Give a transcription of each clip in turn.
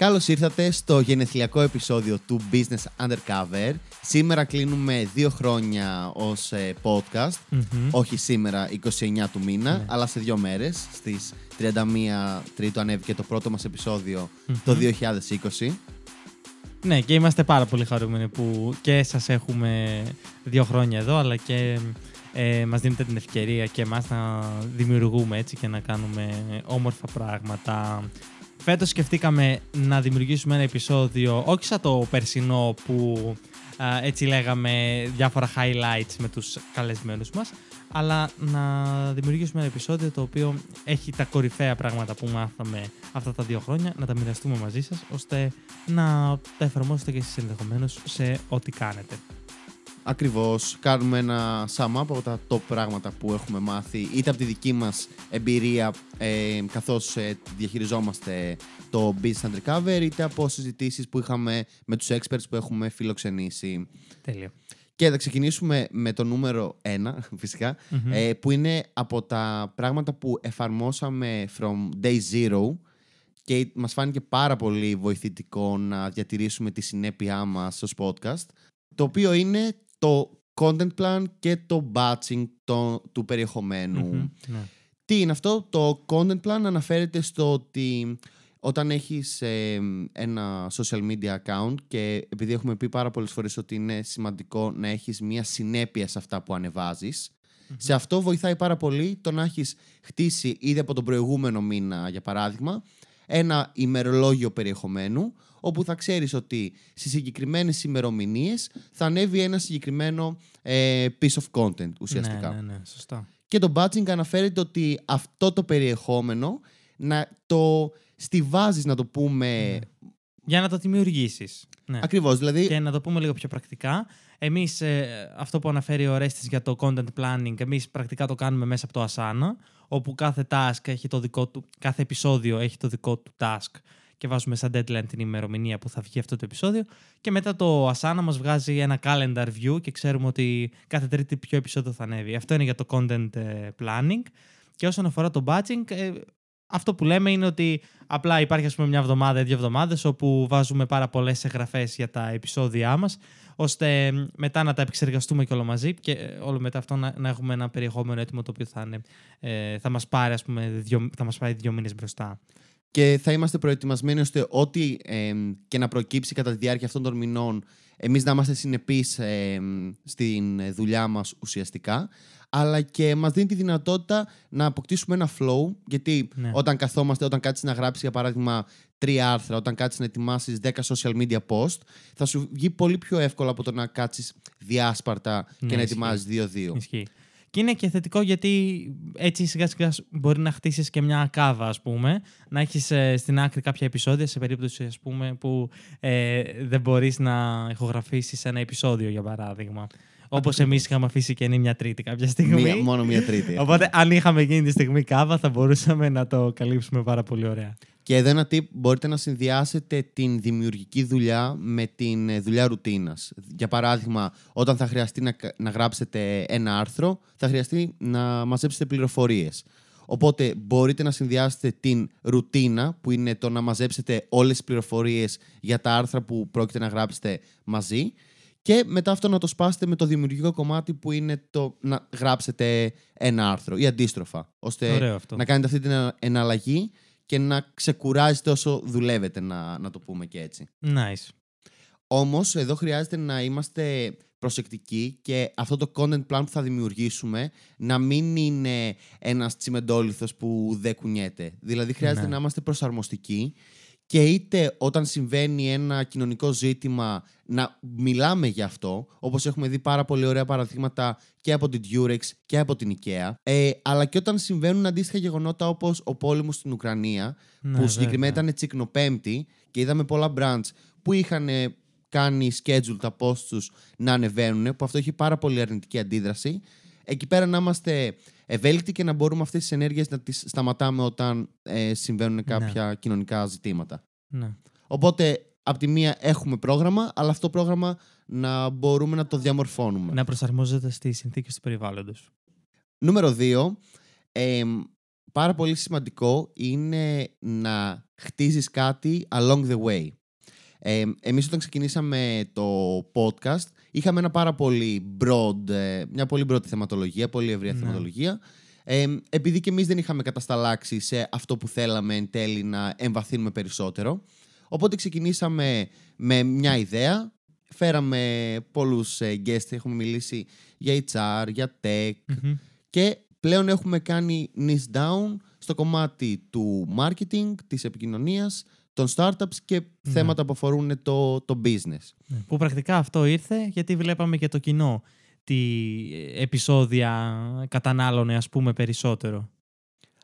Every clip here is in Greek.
Καλώς ήρθατε στο γενεθλιακό επεισόδιο του Business Undercover. Σήμερα κλείνουμε δύο χρόνια ως ε, podcast. Μμμ. Όχι σήμερα, 29 του μήνα, Ναι. αλλά σε δύο μέρες. Στις 31 Τρίτου ανέβηκε το πρώτο μας επεισόδιο Μμμ. το 2020. Ναι, και είμαστε πάρα πολύ χαρούμενοι που και σας έχουμε δύο χρόνια εδώ, αλλά και ε, μας δίνετε την ευκαιρία και εμάς να δημιουργούμε έτσι και να κάνουμε όμορφα πράγματα. Φέτος σκεφτήκαμε να δημιουργήσουμε ένα επεισόδιο, όχι σαν το περσινό που α, έτσι λέγαμε διάφορα highlights με τους καλεσμένους μας, αλλά να δημιουργήσουμε ένα επεισόδιο το οποίο έχει τα κορυφαία πράγματα που μάθαμε αυτά τα δύο χρόνια, να τα μοιραστούμε μαζί σας, ώστε να τα εφαρμόσετε και εσείς ενδεχομένως σε ό,τι κάνετε. Ακριβώς, κάνουμε ένα sum up από τα top πράγματα που έχουμε μάθει είτε από τη δική μας εμπειρία ε, καθώς ε, διαχειριζόμαστε το Business Undercover είτε από συζητήσεις που είχαμε με τους experts που έχουμε φιλοξενήσει. Τέλεια. Και θα ξεκινήσουμε με το νούμερο 1, φυσικά, Μμμ. ε, που είναι από τα πράγματα που εφαρμόσαμε from day zero και μας φάνηκε πάρα πολύ βοηθητικό να διατηρήσουμε τη συνέπειά μας ως podcast, το οποίο είναι το content plan και το batching το, του περιεχομένου. Μμμ. Ναι. Τι είναι αυτό, το content plan αναφέρεται στο ότι όταν έχεις ε, ένα social media account και επειδή έχουμε πει πάρα πολλές φορές ότι είναι σημαντικό να έχεις μια συνέπεια σε αυτά που ανεβαζεις σε αυτό βοηθάει πάρα πολύ το να έχεις χτίσει ήδη από τον προηγούμενο μήνα, για παράδειγμα, ένα ημερολόγιο περιεχομένου, όπου θα ξέρεις ότι στις συγκεκριμένες ημερομηνίες θα ανέβει ένα συγκεκριμένο ε, piece of content ουσιαστικά. Ναι, ναι, ναι, σωστά. Και το batching αναφέρεται ότι αυτό το περιεχόμενο να το στηβάζεις να το πούμε Ναι. Για να το δημιουργήσεις. Ναι. ακριβώς. Δηλαδή, Και να το πούμε λίγο πιο πρακτικά. Εμείς, αυτό που αναφέρει ο Ρέστης για το content planning, εμείς πρακτικά το κάνουμε μέσα από το Asana, όπου κάθε task έχει το δικό του, κάθε επεισόδιο έχει το δικό του task και βάζουμε σαν deadline την ημερομηνία που θα βγει αυτό το επεισόδιο. Και μετά το Asana μας βγάζει ένα calendar view και ξέρουμε ότι κάθε τρίτη ποιο επεισόδιο θα ανέβει. Αυτό είναι για το content ε, planning. Και όσον αφορά το batching, ε, αυτό που λέμε είναι ότι απλά υπάρχει ας πούμε μια εβδομάδα ή δύο εβδομάδες όπου βάζουμε πάρα πολλές εγγραφές για τα επεισόδια μας ώστε μετά να τα επεξεργαστούμε και όλο μαζί και ε, όλο μετά αυτό να, να έχουμε ένα περιεχόμενο έτοιμο το οποίο θα, είναι, ε, θα μας πάρει ας πούμε δύο, θα μας πάει δύο μήνες μπροστά. Και θα είμαστε προετοιμασμένοι ώστε ό,τι ε, και να προκύψει κατά τη διάρκεια αυτών των μηνών εμείς να είμαστε συνεπείς ε, στην δουλειά μας ουσιαστικά αλλά και μας δίνει τη δυνατότητα να αποκτήσουμε ένα flow γιατί Ναι. όταν καθόμαστε, όταν κάτσεις να γράψεις για παράδειγμα τρία άρθρα, όταν κάτσεις να ετοιμάσεις 10 social media post θα σου βγει πολύ πιο εύκολο από το να κάτσεις διάσπαρτα Ναι, και να ισχύει. ετοιμάζεις δύο-δύο. Ισχύει. Και είναι και θετικό γιατί έτσι σιγά σιγά μπορεί να χτίσεις και μια κάβα ας πούμε, να έχεις ε, στην άκρη κάποια επεισόδια σε περίπτωση ας πούμε που ε, δεν μπορείς να ηχογραφήσεις ένα επεισόδιο για παράδειγμα. Όπως εμείς είχαμε αφήσει και είναι μια τρίτη κάποια στιγμή. Μία, μόνο μία τρίτη. Οπότε αν είχαμε γίνει τη στιγμή κάβα θα μπορούσαμε να το καλύψουμε πάρα πολύ ωραία. Και εδώ ένα tip, μπορείτε να συνδυάσετε την δημιουργική δουλειά με την ε, δουλειά ρουτίνας. Για παράδειγμα, όταν θα χρειαστεί να, κα- να γράψετε ένα άρθρο, θα χρειαστεί να μαζέψετε πληροφορίες. Οπότε μπορείτε να συνδυάσετε την ρουτίνα, που είναι το να μαζέψετε όλες τις πληροφορίες για τα άρθρα που πρόκειται να γράψετε μαζί, και μετά αυτό να το σπάσετε με το δημιουργικό κομμάτι που είναι το να γράψετε ένα άρθρο ή αντίστροφα, ώστε Ωραίο αυτό. να κάνετε αυτή την ενα- εναλλαγή και να ξεκουράζετε όσο δουλεύετε, να, να το πούμε και έτσι. Nice. Όμως, εδώ χρειάζεται να είμαστε προσεκτικοί και αυτό το content plan που θα δημιουργήσουμε να μην είναι ένας τσιμεντόλιθος που δεν κουνιέται. Δηλαδή, χρειάζεται Ναι. να είμαστε προσαρμοστικοί και είτε όταν συμβαίνει ένα κοινωνικό ζήτημα να μιλάμε γι' αυτό, όπως έχουμε δει πάρα πολύ ωραία παραδείγματα και από την Durex και από την IKEA, ε, αλλά και όταν συμβαίνουν αντίστοιχα γεγονότα όπως ο πόλεμος στην Ουκρανία, Ναι, που συγκεκριμένα βέβαια. ήταν τσικνοπέμπτη και είδαμε πολλά brands που είχαν ε, κάνει schedule τα posts τους να ανεβαίνουν, που αυτό έχει πάρα πολύ αρνητική αντίδραση. Εκεί πέρα να είμαστε ευέλικτοι και να μπορούμε αυτές τις ενέργειες να τις σταματάμε όταν ε, συμβαίνουν κάποια κοινωνικά ζητήματα. Ναι. Οπότε, από τη μία έχουμε πρόγραμμα, αλλά αυτό το πρόγραμμα να μπορούμε να το διαμορφώνουμε. Να προσαρμόζεται στις συνθήκες του περιβάλλοντος. Νούμερο 2. Ε, πάρα πολύ σημαντικό είναι να χτίζεις κάτι along the way. Ε, εμείς όταν ξεκινήσαμε το podcast είχαμε ένα πάρα πολύ broad, ε, μια πολύ broad θεματολογία, πολύ ευρία Ναι. θεματολογία. Ε, επειδή και εμείς δεν είχαμε κατασταλάξει σε αυτό που θέλαμε εν τέλει να εμβαθύνουμε περισσότερο. Οπότε ξεκινήσαμε με μια ιδέα, φέραμε πολλούς ε, guests, έχουμε μιλήσει για HR, για tech Μμμ. και πλέον έχουμε κάνει niche down στο κομμάτι του marketing, της επικοινωνίας, των startups και Ναι. θέματα που αφορούν το, το business. Ναι. Που πρακτικά αυτό ήρθε γιατί βλέπαμε και το κοινό τι επεισόδια κατανάλωνε ας πούμε περισσότερο.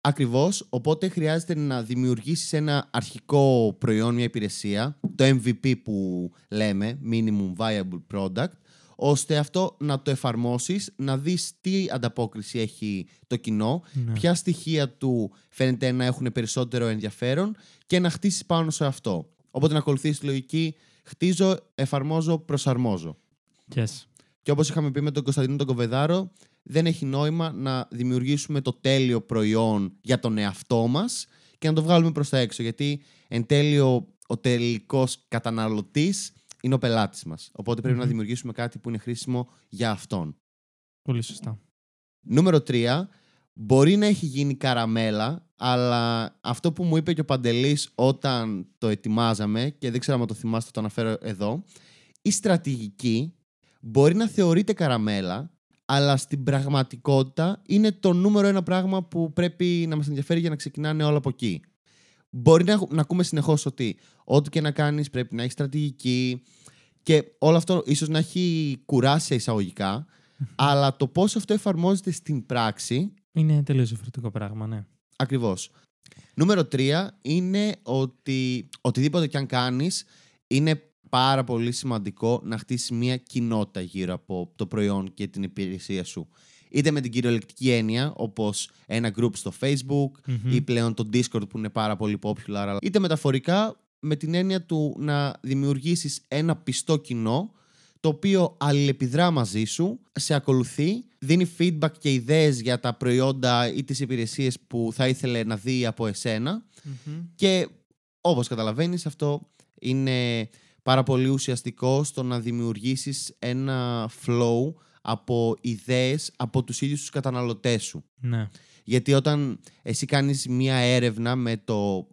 Ακριβώς, οπότε χρειάζεται να δημιουργήσεις ένα αρχικό προϊόν, μια υπηρεσία, το MVP που λέμε, Minimum Viable Product, ώστε αυτό να το εφαρμόσεις, να δεις τι ανταπόκριση έχει το κοινό, Ναι. ποια στοιχεία του φαίνεται να έχουν περισσότερο ενδιαφέρον και να χτίσεις πάνω σε αυτό. Οπότε να ακολουθήσεις τη λογική χτίζω, εφαρμόζω, προσαρμόζω. Yes. Και όπως είχαμε πει με τον Κωνσταντίνο τον Κοβεδάρο, δεν έχει νόημα να δημιουργήσουμε το τέλειο προϊόν για τον εαυτό μας και να το βγάλουμε προς τα έξω. Γιατί εν τέλειο ο τελικός καταναλωτής είναι ο πελάτης μας. Οπότε πρέπει να Μμμ. δημιουργήσουμε κάτι που είναι χρήσιμο για αυτόν. Πολύ σωστά. Νούμερο 3. Μπορεί να έχει γίνει καραμέλα, αλλά αυτό που μου είπε και ο Παντελής όταν το ετοιμάζαμε, και δεν ξέρω αν το θυμάστε, το αναφέρω εδώ, η στρατηγική μπορεί να θεωρείται καραμέλα, αλλά στην πραγματικότητα είναι το νούμερο ένα πράγμα που πρέπει να μας ενδιαφέρει για να ξεκινάνε όλα από εκεί. Μπορεί να, να ακούμε συνεχώς ότι ό,τι και να κάνεις πρέπει να έχεις στρατηγική και όλο αυτό ίσως να έχει κουράσει σε εισαγωγικά, αλλά το πώς αυτό εφαρμόζεται στην πράξη, Είναι τελείως διαφορετικό πράγμα, ναι. ακριβώς. Νούμερο 3 είναι ότι οτιδήποτε και αν κάνεις, είναι πάρα πολύ σημαντικό να χτίσει μια κοινότητα γύρω από το προϊόν και την υπηρεσία σου. Είτε με την κυριολεκτική έννοια, όπως ένα group στο Facebook Μμμ. ή πλέον το Discord που είναι πάρα πολύ popular, αλλά είτε μεταφορικά με την έννοια του να δημιουργήσεις ένα πιστό κοινό το οποίο αλληλεπιδρά μαζί σου, σε ακολουθεί, δίνει feedback και ιδέες για τα προϊόντα ή τις υπηρεσίες που θα ήθελε να δει από εσένα Μμμ. και όπως καταλαβαίνεις αυτό είναι πάρα πολύ ουσιαστικό στο να δημιουργήσεις ένα flow από ιδέες από τους ίδιους τους καταναλωτές σου. Ναι. Γιατί όταν εσύ κάνεις μία έρευνα με, το,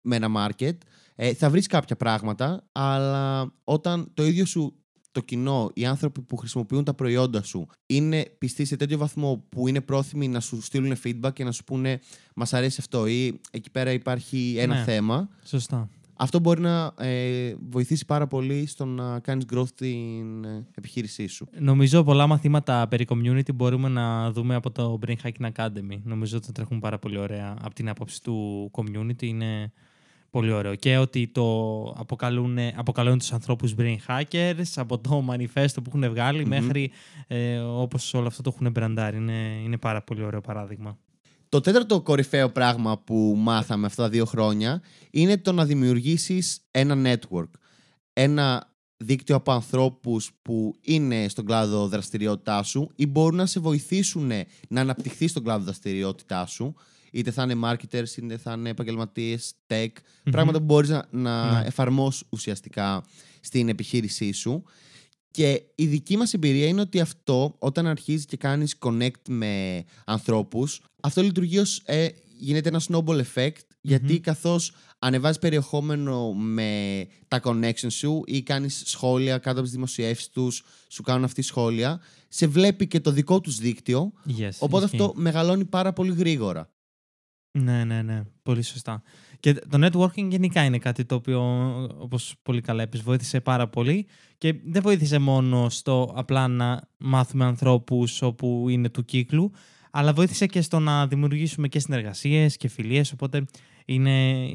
με ένα market, ε, θα βρεις κάποια πράγματα, αλλά όταν το ίδιο σου το κοινό, οι άνθρωποι που χρησιμοποιούν τα προϊόντα σου, είναι πιστοί σε τέτοιο βαθμό που είναι πρόθυμοι να σου στείλουν feedback και να σου πούνε «Μας αρέσει αυτό» ή «Εκεί πέρα υπάρχει ένα Ναι. θέμα», Σωστά. Αυτό μπορεί να ε, βοηθήσει πάρα πολύ στο να κάνεις growth στην ε, επιχείρησή σου. Νομίζω πολλά μαθήματα περί community μπορούμε να δούμε από το Brain Hacking Academy. Νομίζω ότι θα τρέχουν πάρα πολύ ωραία από την άποψη του community. Είναι πολύ ωραίο. Και ότι το αποκαλούν, αποκαλούν τους ανθρώπους brain hackers από το manifesto που έχουν βγάλει Μμμ. μέχρι ε, όπως όλο αυτό το έχουν μπραντάρει. Είναι, είναι πάρα πολύ ωραίο παράδειγμα. Το τέταρτο κορυφαίο πράγμα που μάθαμε αυτά τα δύο χρόνια είναι το να δημιουργήσεις ένα network. Ένα δίκτυο από ανθρώπους που είναι στον κλάδο δραστηριότητά σου ή μπορούν να σε βοηθήσουν να αναπτυχθεί στον κλάδο δραστηριότητά σου. Είτε θα είναι marketers, είτε θα είναι επαγγελματίες, tech, πράγματα που μπορείς να, να Ναι. εφαρμόσεις ουσιαστικά στην επιχείρησή σου. Και η δική μας εμπειρία είναι ότι αυτό όταν αρχίζει και κάνεις connect με ανθρώπους, αυτό λειτουργεί ως, ε, γίνεται ένα snowball effect, γιατί Μμμ. καθώς ανεβάζεις περιεχόμενο με τα connections σου ή κάνεις σχόλια κάτω από τις δημοσιεύσεις τους, σου κάνουν αυτή σχόλια, σε βλέπει και το δικό τους δίκτυο, Yes, οπότε ισχύει. αυτό μεγαλώνει πάρα πολύ γρήγορα. Ναι, ναι, ναι. Πολύ σωστά. Και το networking γενικά είναι κάτι το οποίο, όπως πολύ καλά είπες, βοήθησε πάρα πολύ και δεν βοήθησε μόνο στο απλά να μάθουμε ανθρώπους όπου είναι του κύκλου, αλλά βοήθησε και στο να δημιουργήσουμε και συνεργασίες και φιλίες, οπότε είναι,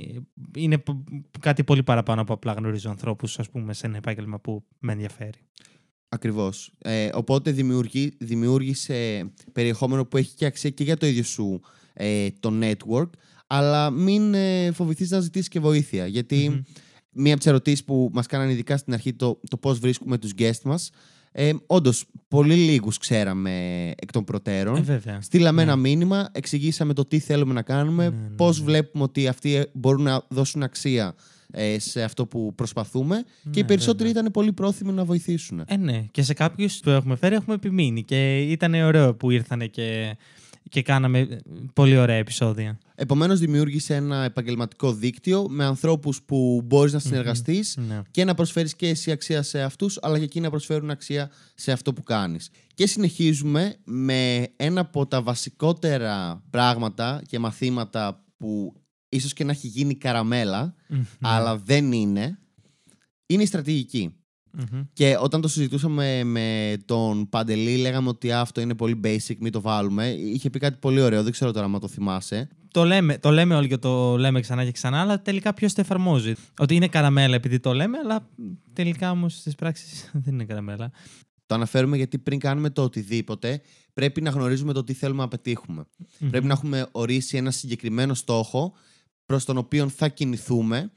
είναι π- κάτι πολύ παραπάνω από απλά γνωρίζω ανθρώπους, ας πούμε, σε ένα επάγγελμα που με ενδιαφέρει. Ακριβώς. Ε, οπότε δημιουργεί, δημιούργησε περιεχόμενο που έχει και αξία και για το ίδιο σου ε, το network, αλλά μην ε, φοβηθείς να ζητήσεις και βοήθεια. Γιατί Μμμ. μία από τις ερωτήσεις που μας κάνανε ειδικά στην αρχή το, το πώς βρίσκουμε τους guests μας, Ε, Όντως, πολύ λίγους ξέραμε εκ των προτέρων. Ε, βέβαια. Στείλαμε Ναι. ένα μήνυμα, εξηγήσαμε το τι θέλουμε να κάνουμε, Ναι, ναι, πώς ναι. βλέπουμε ότι αυτοί ε, μπορούν να δώσουν αξία ε, σε αυτό που προσπαθούμε και οι Ναι, περισσότεροι βέβαια. ήταν πολύ πρόθυμοι να βοηθήσουν. Ε, ναι. Και σε κάποιους που έχουμε φέρει έχουμε επιμείνει. Και ήταν ωραίο που ήρθανε και, και κάναμε ε, πολύ ωραία επεισόδια. Επομένως δημιούργησε ένα επαγγελματικό δίκτυο με ανθρώπους που μπορείς να συνεργαστείς Ναι. και να προσφέρεις και εσύ αξία σε αυτούς αλλά και εκείνοι να προσφέρουν αξία σε αυτό που κάνεις. Και συνεχίζουμε με ένα από τα βασικότερα πράγματα και μαθήματα που ίσως και να έχει γίνει καραμέλα Μμμ. αλλά δεν είναι, είναι η στρατηγική. Μμμ. Και όταν το συζητούσαμε με τον Παντελή, λέγαμε ότι «Α, αυτό είναι πολύ basic, μην το βάλουμε. Είχε πει κάτι πολύ ωραίο, δεν ξέρω τώρα αν το θυμάσαι. Το λέμε, το λέμε όλοι και το λέμε ξανά και ξανά, αλλά τελικά ποιος το εφαρμόζει. Ότι είναι καραμέλα επειδή το λέμε, αλλά τελικά όμως στις πράξεις δεν είναι καραμέλα. Το αναφέρουμε γιατί πριν κάνουμε το οτιδήποτε, πρέπει να γνωρίζουμε το τι θέλουμε να πετύχουμε. Πρέπει να έχουμε ορίσει ένα συγκεκριμένο στόχο προς τον οποίο θα κινηθούμε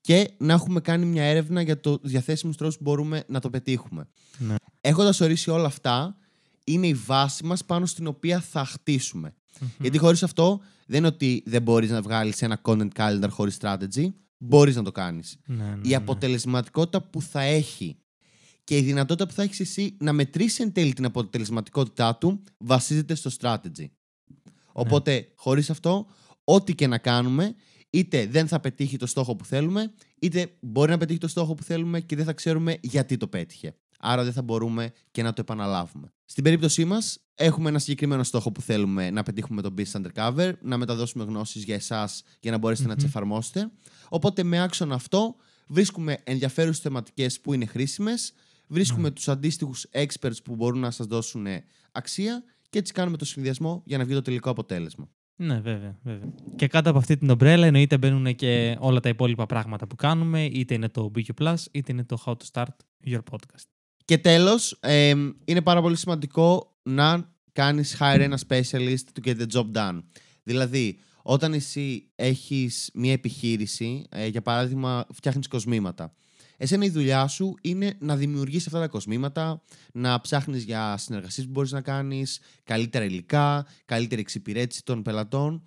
και να έχουμε κάνει μια έρευνα για το διαθέσιμους τρόπους που μπορούμε να το πετύχουμε. Ναι. Έχοντας ορίσει όλα αυτά, είναι η βάση μας πάνω στην οποία θα χτίσουμε. Γιατί χωρίς αυτό δεν είναι ότι δεν μπορείς να βγάλεις ένα content calendar χωρίς strategy. Μπορείς να το κάνεις. Ναι, ναι, Η ναι. αποτελεσματικότητα που θα έχει και η δυνατότητα που θα έχεις εσύ να μετρήσεις εν τέλει την αποτελεσματικότητά του βασίζεται στο strategy. Οπότε, χωρίς αυτό, ό,τι και να κάνουμε, είτε δεν θα πετύχει το στόχο που θέλουμε, είτε μπορεί να πετύχει το στόχο που θέλουμε και δεν θα ξέρουμε γιατί το πέτυχε. Άρα δεν θα μπορούμε και να το επαναλάβουμε. Στην περίπτωσή μας, έχουμε ένα συγκεκριμένο στόχο που θέλουμε να πετύχουμε με το Business Undercover, να μεταδώσουμε γνώσεις για εσάς για να μπορέσετε να τις Μμμ. εφαρμόσετε. Οπότε με άξονα αυτό βρίσκουμε ενδιαφέρουσες θεματικές που είναι χρήσιμες, βρίσκουμε τους αντίστοιχους experts που μπορούν να σας δώσουν αξία και έτσι κάνουμε το συνδυασμό για να βγει το τελικό αποτέλεσμα. Ναι, βέβαια, βέβαια. Και κάτω από αυτή την ομπρέλα εννοείται μπαίνουν και όλα τα υπόλοιπα πράγματα που κάνουμε, είτε είναι το BQ Plus, είτε είναι το How to Start Your Podcast. Και τέλος, εμ, είναι πάρα πολύ σημαντικό να κάνεις hire ένα specialist to get the job done. Δηλαδή, όταν εσύ έχεις μια επιχείρηση, ε, για παράδειγμα φτιάχνεις κοσμήματα, εσένα η δουλειά σου είναι να δημιουργείς αυτά τα κοσμήματα, να ψάχνεις για συνεργασίες που μπορείς να κάνεις, καλύτερα υλικά, καλύτερη εξυπηρέτηση των πελατών.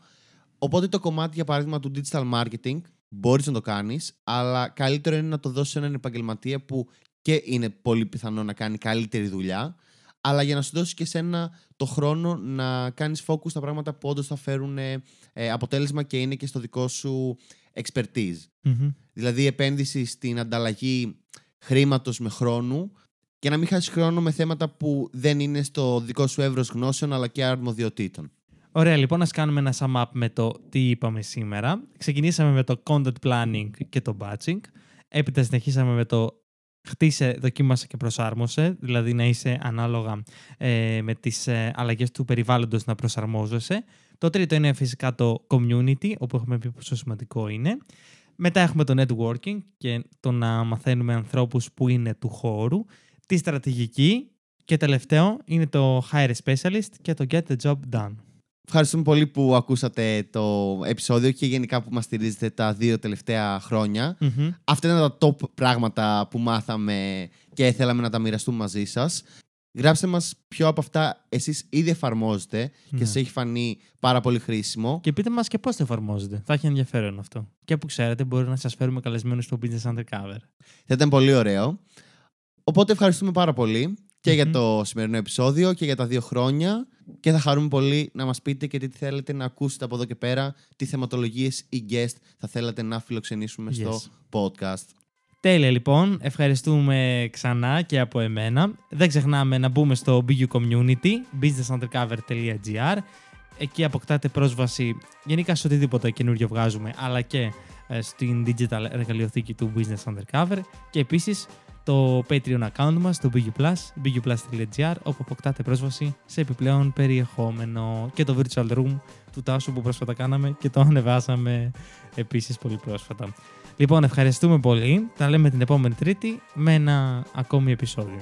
Οπότε το κομμάτι, για παράδειγμα, του digital marketing μπορείς να το κάνεις, αλλά καλύτερο είναι να το δώσεις σε έναν επαγγελματία που και είναι πολύ πιθανό να κάνει καλύτερη δουλειά, αλλά για να σου δώσει και σένα το χρόνο να κάνεις focus στα πράγματα που όντως θα φέρουν ε, ε, αποτέλεσμα και είναι και στο δικό σου expertise. Μμμ. Δηλαδή επένδυση στην ανταλλαγή χρήματος με χρόνου και να μην χάσεις χρόνο με θέματα που δεν είναι στο δικό σου εύρος γνώσεων αλλά και αρμοδιοτήτων. Ωραία, λοιπόν, να κάνουμε ένα sum up με το τι είπαμε σήμερα. Ξεκινήσαμε με το content planning και το batching. Έπειτα συνεχίσαμε με το χτίσε, δοκίμασε και προσάρμοσε, δηλαδή να είσαι ανάλογα ε, με τις ε, αλλαγές του περιβάλλοντος να προσαρμόζεσαι. Το τρίτο είναι φυσικά το community, όπου έχουμε πει πόσο σημαντικό είναι. Μετά έχουμε το networking και το να μαθαίνουμε ανθρώπους που είναι του χώρου. Τη στρατηγική και τελευταίο είναι το hire a specialist και το get the job done. Ευχαριστούμε πολύ που ακούσατε το επεισόδιο και γενικά που μας στηρίζετε τα δύο τελευταία χρόνια. Μμμ. Αυτά είναι τα top πράγματα που μάθαμε και θέλαμε να τα μοιραστούμε μαζί σας. Γράψτε μας ποιο από αυτά εσείς ήδη εφαρμόζετε Ναι. και σας έχει φανεί πάρα πολύ χρήσιμο. Και πείτε μας και πώς το εφαρμόζετε. Θα έχει ενδιαφέρον αυτό. Και που ξέρετε μπορεί να σας φέρουμε καλεσμένους στο Business Undercover. Θα ήταν πολύ ωραίο. Οπότε ευχαριστούμε πάρα πολύ και για Μμμ. το σημερινό επεισόδιο και για τα δύο χρόνια και θα χαρούμε πολύ να μας πείτε και τι θέλετε να ακούσετε από εδώ και πέρα, τι θεματολογίες ή guest θα θέλατε να φιλοξενήσουμε στο podcast. Τέλεια λοιπόν. Ευχαριστούμε ξανά και από εμένα. Δεν ξεχνάμε να μπούμε στο BU Community, businessundercover.gr. Εκεί αποκτάτε πρόσβαση γενικά σε οτιδήποτε καινούριο βγάζουμε, αλλά και ε, στην digital εργαλειοθήκη του Business Undercover. Και επίσης το Patreon account μας, το BU Plus, buplus.gr, όπου αποκτάτε πρόσβαση σε επιπλέον περιεχόμενο και το Virtual Room του Τάσου που πρόσφατα κάναμε και το ανεβάσαμε επίσης πολύ πρόσφατα. Λοιπόν, ευχαριστούμε πολύ. Τα λέμε την επόμενη Τρίτη με ένα ακόμη επεισόδιο.